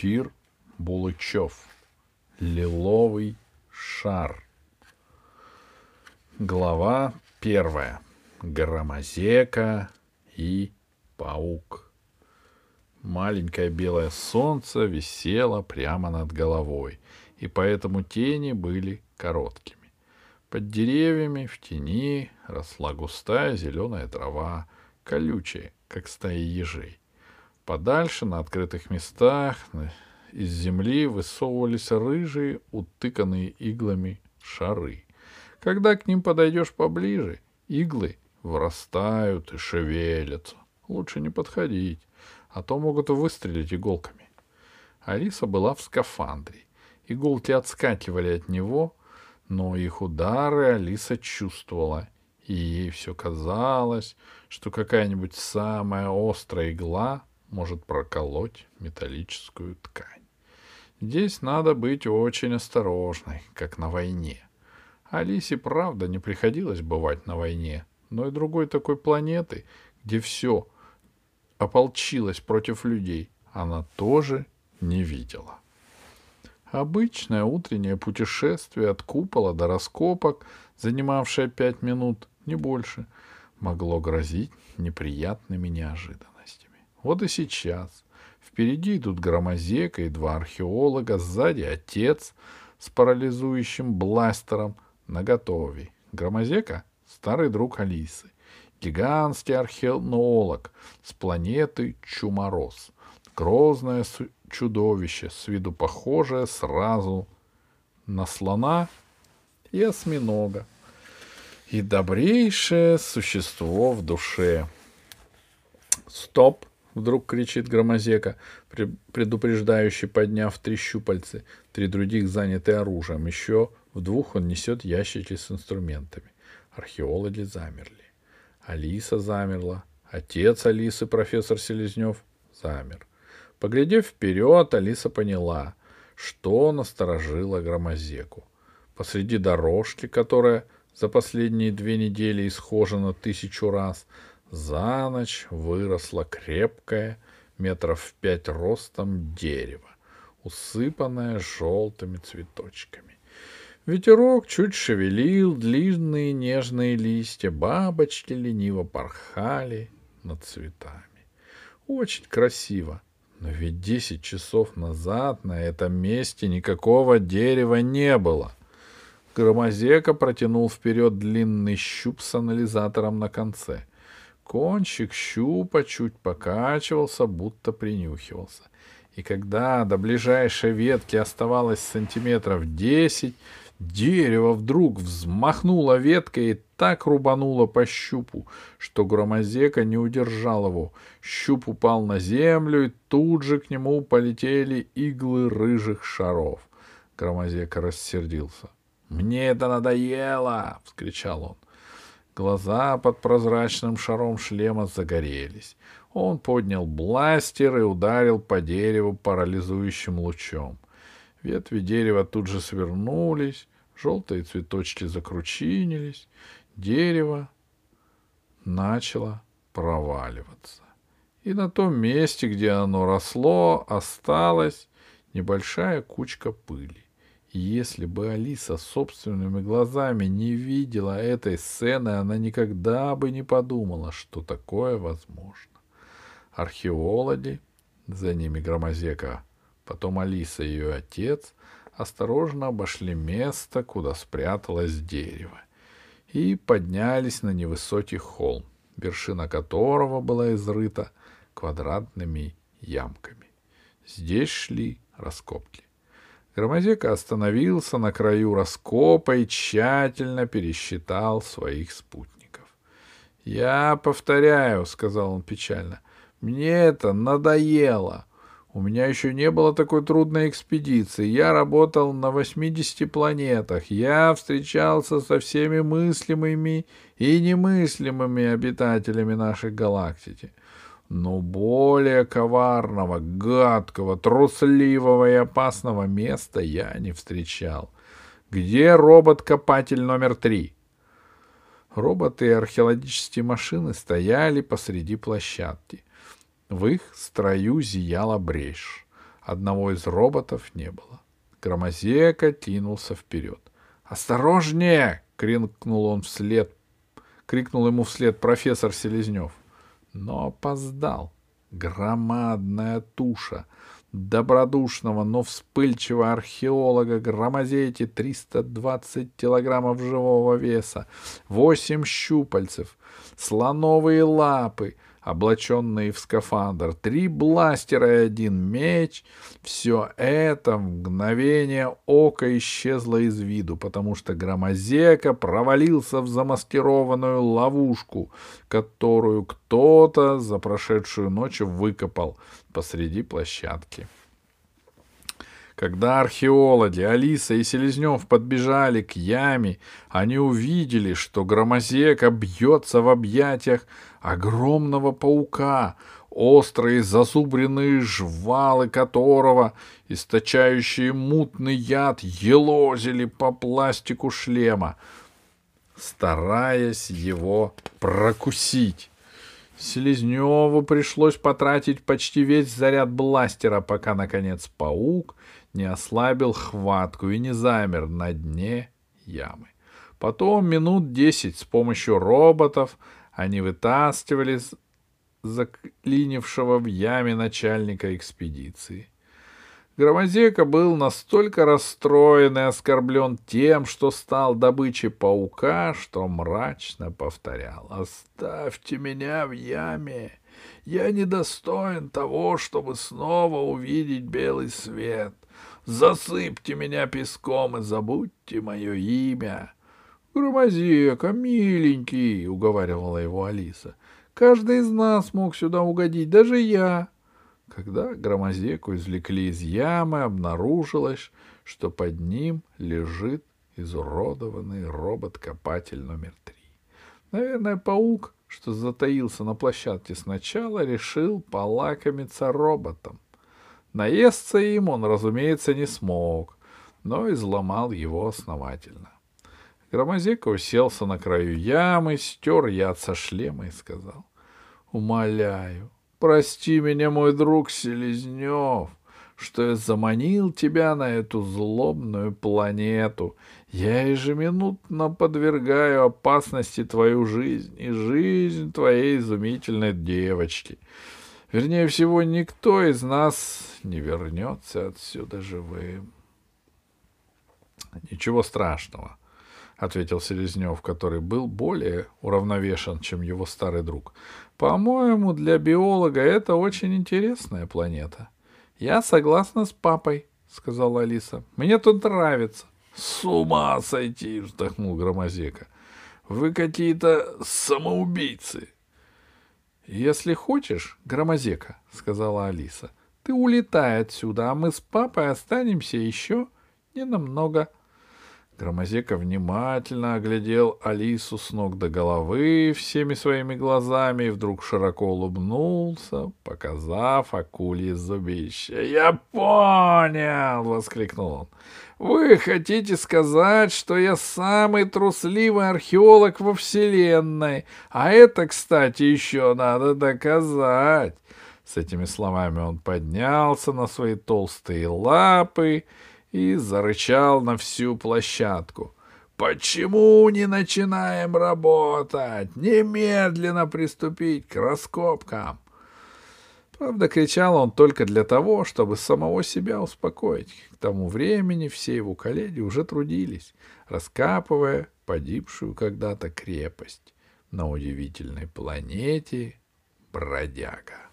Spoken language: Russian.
Кир Булычев. Лиловый шар. Глава первая. Громозека и паук. Маленькое белое солнце висело прямо над головой, и поэтому тени были короткими. Под деревьями в тени росла густая зеленая трава, колючая, как стаи ежей. Подальше, на открытых местах, из земли высовывались рыжие, утыканные иглами шары. Когда к ним подойдешь поближе, иглы вырастают и шевелятся. Лучше не подходить, а то могут выстрелить иголками. Алиса была в скафандре. Иголки отскакивали от него, но их удары Алиса чувствовала, и ей все казалось, что какая-нибудь самая острая игла может проколоть металлическую ткань. Здесь надо быть очень осторожной, как на войне. Алисе, правда, не приходилось бывать на войне, но и другой такой планеты, где все ополчилось против людей, она тоже не видела. Обычное утреннее путешествие от купола до раскопок, занимавшее пять минут, не больше, могло грозить неприятными неожиданностями. Вот и сейчас Впереди идут громозека и два археолога, сзади отец с парализующим бластером наготове. Громозека — старый друг Алисы, гигантский археолог с планеты Чумороз, грозное чудовище, с виду похожее сразу на слона и осьминога, и добрейшее существо в душе. Стоп! — вдруг кричит Громозека, предупреждающий, подняв три щупальцы. Три других заняты оружием. Еще в двух он несет ящики с инструментами. Археологи замерли. Алиса замерла. Отец Алисы, профессор Селезнев, замер. Поглядев вперед, Алиса поняла, что насторожило Громозеку. Посреди дорожки, которая за последние две недели исхожена тысячу раз, за ночь выросло крепкое, метров в пять ростом дерево, усыпанное желтыми цветочками. Ветерок чуть шевелил длинные нежные листья, бабочки лениво порхали над цветами. Очень красиво, но ведь десять часов назад на этом месте никакого дерева не было. Громозека протянул вперед длинный щуп с анализатором на конце — Кончик щупа чуть покачивался, будто принюхивался. И когда до ближайшей ветки оставалось сантиметров десять, дерево вдруг взмахнуло веткой и так рубануло по щупу, что громозека не удержал его. Щуп упал на землю, и тут же к нему полетели иглы рыжих шаров. Громозека рассердился. «Мне это надоело!» — вскричал он. Глаза под прозрачным шаром шлема загорелись. Он поднял бластер и ударил по дереву парализующим лучом. Ветви дерева тут же свернулись, желтые цветочки закручинились, дерево начало проваливаться. И на том месте, где оно росло, осталась небольшая кучка пыли. Если бы Алиса собственными глазами не видела этой сцены, она никогда бы не подумала, что такое возможно. Археологи, за ними Громозека, потом Алиса и ее отец, осторожно обошли место, куда спряталось дерево, и поднялись на невысокий холм, вершина которого была изрыта квадратными ямками. Здесь шли раскопки. Громозека остановился на краю раскопа и тщательно пересчитал своих спутников. — Я повторяю, — сказал он печально, — мне это надоело. У меня еще не было такой трудной экспедиции. Я работал на 80 планетах. Я встречался со всеми мыслимыми и немыслимыми обитателями нашей галактики но более коварного, гадкого, трусливого и опасного места я не встречал. Где робот-копатель номер три? Роботы и археологические машины стояли посреди площадки. В их строю зияла брешь. Одного из роботов не было. Громозека кинулся вперед. «Осторожнее!» — крикнул он вслед. Крикнул ему вслед профессор Селезнев. Но опоздал. Громадная туша. Добродушного, но вспыльчивого археолога громозети 320 килограммов живого веса, 8 щупальцев, слоновые лапы — облаченные в скафандр, три бластера и один меч, все это в мгновение ока исчезло из виду, потому что Громозека провалился в замаскированную ловушку, которую кто-то за прошедшую ночь выкопал посреди площадки. Когда археологи Алиса и Селезнев подбежали к яме, они увидели, что громозека бьется в объятиях огромного паука, острые зазубренные жвалы которого, источающие мутный яд, елозили по пластику шлема, стараясь его прокусить. Селезневу пришлось потратить почти весь заряд бластера, пока, наконец, паук не ослабил хватку и не замер на дне ямы. Потом минут десять с помощью роботов они вытаскивали заклинившего в яме начальника экспедиции. Громозека был настолько расстроен и оскорблен тем, что стал добычей паука, что мрачно повторял «Оставьте меня в яме! Я недостоин того, чтобы снова увидеть белый свет. Засыпьте меня песком и забудьте мое имя. — Громозека, миленький, — уговаривала его Алиса. — Каждый из нас мог сюда угодить, даже я. Когда громозеку извлекли из ямы, обнаружилось, что под ним лежит изуродованный робот-копатель номер три. Наверное, паук, что затаился на площадке сначала, решил полакомиться роботом. Наесться им он, разумеется, не смог, но изломал его основательно. Громозека уселся на краю ямы, стер яд со шлема и сказал, «Умоляю, прости меня, мой друг Селезнев, что я заманил тебя на эту злобную планету. Я ежеминутно подвергаю опасности твою жизнь и жизнь твоей изумительной девочки. Вернее всего, никто из нас не вернется отсюда живым. — Ничего страшного, — ответил Селезнев, который был более уравновешен, чем его старый друг. — По-моему, для биолога это очень интересная планета. — Я согласна с папой, — сказала Алиса. — Мне тут нравится. — С ума сойти, — вздохнул Громозека. — Вы какие-то самоубийцы. — «Если хочешь, Громозека», — сказала Алиса, — «ты улетай отсюда, а мы с папой останемся еще ненамного». Громозека внимательно оглядел Алису с ног до головы всеми своими глазами и вдруг широко улыбнулся, показав акулье зубище. «Я понял!» — воскликнул он. «Вы хотите сказать, что я самый трусливый археолог во Вселенной, а это, кстати, еще надо доказать!» С этими словами он поднялся на свои толстые лапы и зарычал на всю площадку. «Почему не начинаем работать? Немедленно приступить к раскопкам!» Правда, кричал он только для того, чтобы самого себя успокоить. К тому времени все его коллеги уже трудились, раскапывая погибшую когда-то крепость на удивительной планете Бродяга.